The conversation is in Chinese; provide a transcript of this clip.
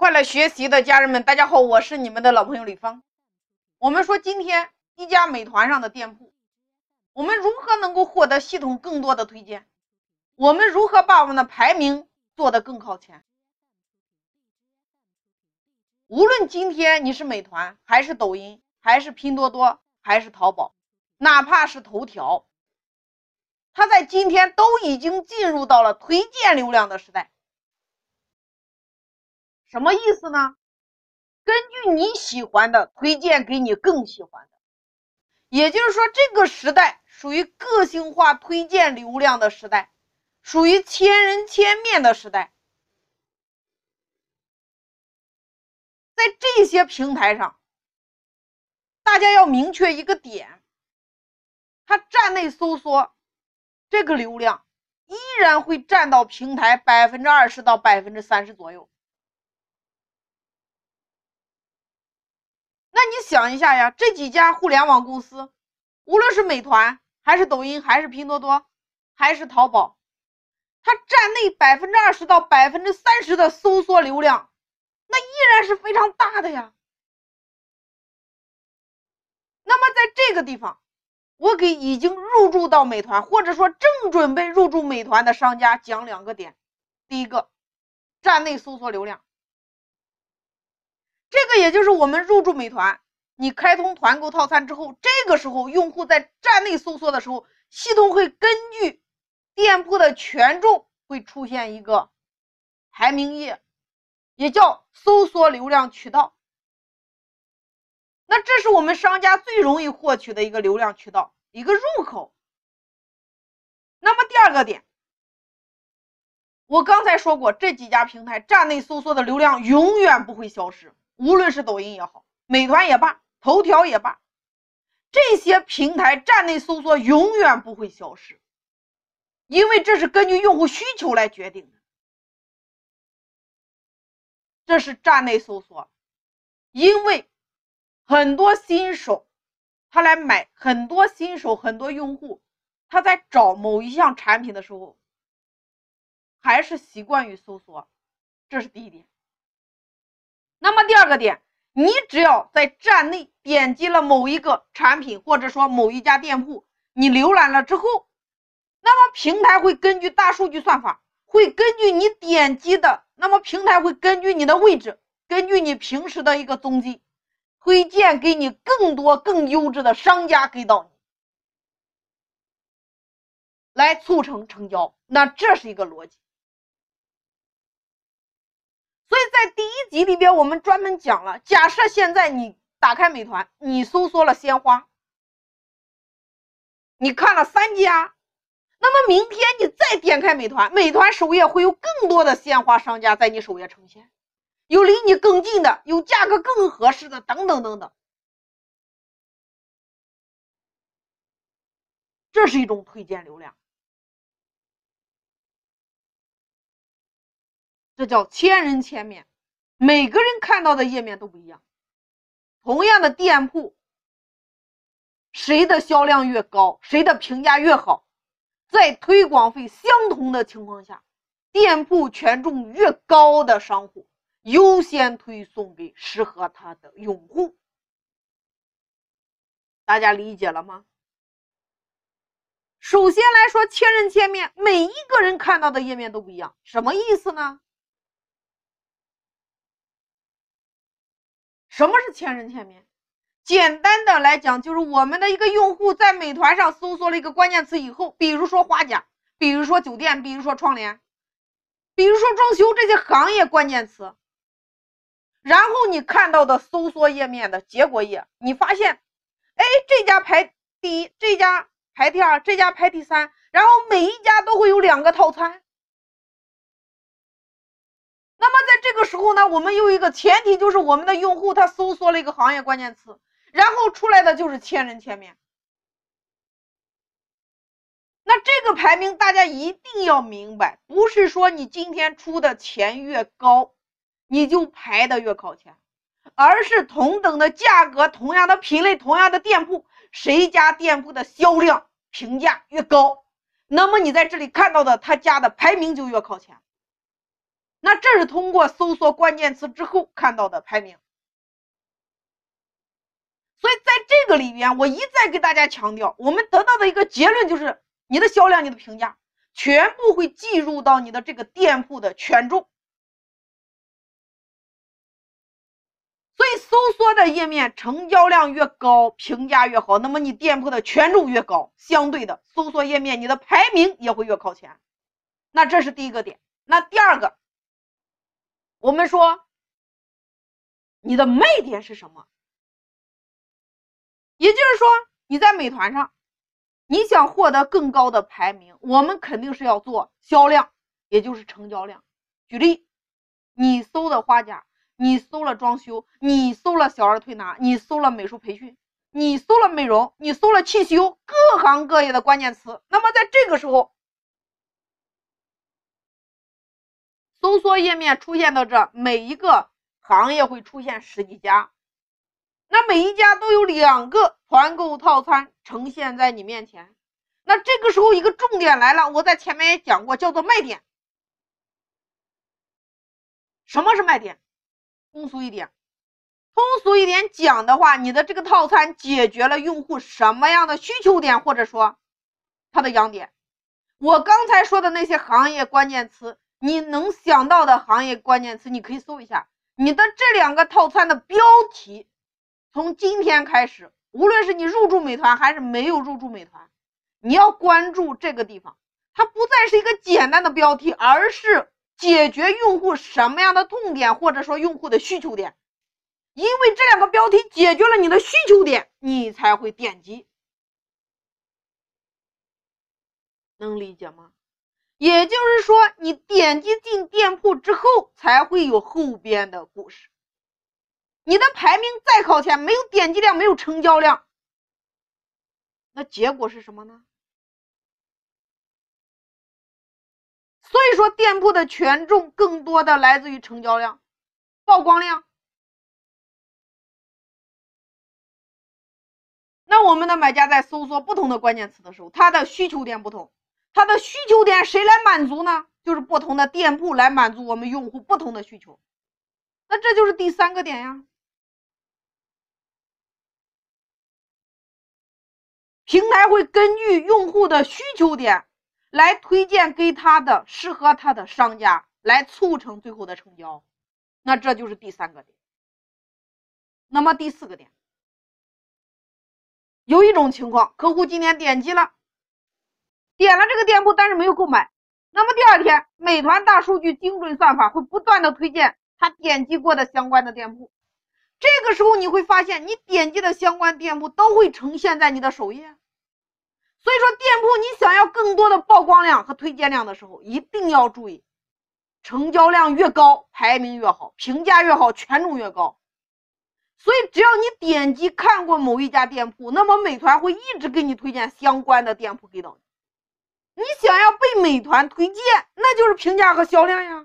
快乐学习的家人们，大家好，我是你们的老朋友李芳。我们说今天一家美团上的店铺，我们如何能够获得系统更多的推荐？我们如何把我们的排名做得更靠前？无论今天你是美团，还是抖音，还是拼多多，还是淘宝，哪怕是头条，它在今天都已经进入到了推荐流量的时代。什么意思呢？根据你喜欢的推荐给你更喜欢的，也就是说，这个时代属于个性化推荐流量的时代，属于千人千面的时代。在这些平台上，大家要明确一个点：它站内搜索这个流量依然会占到平台百分之二十到百分之三十左右。那你想一下呀，这几家互联网公司，无论是美团还是抖音，还是拼多多，还是淘宝，它站内百分之二十到百分之三十的搜索流量，那依然是非常大的呀。那么在这个地方，我给已经入驻到美团，或者说正准备入驻美团的商家讲两个点：第一个，站内搜索流量。这个也就是我们入驻美团，你开通团购套餐之后，这个时候用户在站内搜索的时候，系统会根据店铺的权重会出现一个排名页，也叫搜索流量渠道。那这是我们商家最容易获取的一个流量渠道，一个入口。那么第二个点，我刚才说过，这几家平台站内搜索的流量永远不会消失。无论是抖音也好，美团也罢，头条也罢，这些平台站内搜索永远不会消失，因为这是根据用户需求来决定的。这是站内搜索，因为很多新手他来买，很多新手很多用户他在找某一项产品的时候，还是习惯于搜索，这是第一点。那么第二个点，你只要在站内点击了某一个产品，或者说某一家店铺，你浏览了之后，那么平台会根据大数据算法，会根据你点击的，那么平台会根据你的位置，根据你平时的一个踪迹，推荐给你更多更优质的商家给到你，来促成成交。那这是一个逻辑。所以在第一集里边，我们专门讲了，假设现在你打开美团，你搜索了鲜花，你看了三家，那么明天你再点开美团，美团首页会有更多的鲜花商家在你首页呈现，有离你更近的，有价格更合适的，等等等等，这是一种推荐流量。这叫千人千面，每个人看到的页面都不一样。同样的店铺，谁的销量越高，谁的评价越好，在推广费相同的情况下，店铺权重越高的商户优先推送给适合他的用户。大家理解了吗？首先来说，千人千面，每一个人看到的页面都不一样，什么意思呢？什么是千人千面？简单的来讲，就是我们的一个用户在美团上搜索了一个关键词以后，比如说花甲，比如说酒店，比如说窗帘，比如说装修这些行业关键词，然后你看到的搜索页面的结果页，你发现，哎，这家排第一，这家排第二，这家排第三，然后每一家都会有两个套餐。那么在这个时候呢，我们有一个前提，就是我们的用户他搜索了一个行业关键词，然后出来的就是千人千面。那这个排名大家一定要明白，不是说你今天出的钱越高，你就排的越靠前，而是同等的价格、同样的品类、同样的店铺，谁家店铺的销量评价越高，那么你在这里看到的他家的排名就越靠前。那这是通过搜索关键词之后看到的排名。所以在这个里边，我一再给大家强调，我们得到的一个结论就是，你的销量、你的评价全部会计入到你的这个店铺的权重。所以，搜索的页面成交量越高，评价越好，那么你店铺的权重越高，相对的，搜索页面你的排名也会越靠前。那这是第一个点。那第二个，我们说你的卖点是什么？也就是说，你在美团上，你想获得更高的排名，我们肯定是要做销量，也就是成交量。举例，你搜的花甲，你搜了装修，你搜了小儿推拿，你搜了美术培训，你搜了美容，你搜了汽修，各行各业的关键词。那么在这个时候，搜索页面出现的这每一个行业会出现十几家。那每一家都有两个团购套餐呈现在你面前，那这个时候一个重点来了，我在前面也讲过，叫做卖点。什么是卖点？通俗一点，通俗一点讲的话，你的这个套餐解决了用户什么样的需求点，或者说他的痒点。我刚才说的那些行业关键词，你能想到的行业关键词，你可以搜一下。你的这两个套餐的标题。从今天开始，无论是你入驻美团还是没有入驻美团，你要关注这个地方，它不再是一个简单的标题，而是解决用户什么样的痛点，或者说用户的需求点。因为这两个标题解决了你的需求点，你才会点击。能理解吗？也就是说，你点击进店铺之后，才会有后边的故事。你的排名再靠前，没有点击量，没有成交量，那结果是什么呢？所以说，店铺的权重更多的来自于成交量、曝光量。那我们的买家在搜索不同的关键词的时候，他的需求点不同，他的需求点谁来满足呢？就是不同的店铺来满足我们用户不同的需求。那这就是第三个点呀。平台会根据用户的需求点来推荐给他的适合他的商家，来促成最后的成交。那这就是第三个点。那么第四个点，有一种情况，客户今天点击了，点了这个店铺，但是没有购买。那么第二天，美团大数据精准算法会不断的推荐他点击过的相关的店铺。这个时候你会发现，你点击的相关店铺都会呈现在你的首页。所以说，店铺你想要更多的曝光量和推荐量的时候，一定要注意，成交量越高，排名越好，评价越好，权重越高。所以，只要你点击看过某一家店铺，那么美团会一直给你推荐相关的店铺给到你。你想要被美团推荐，那就是评价和销量呀。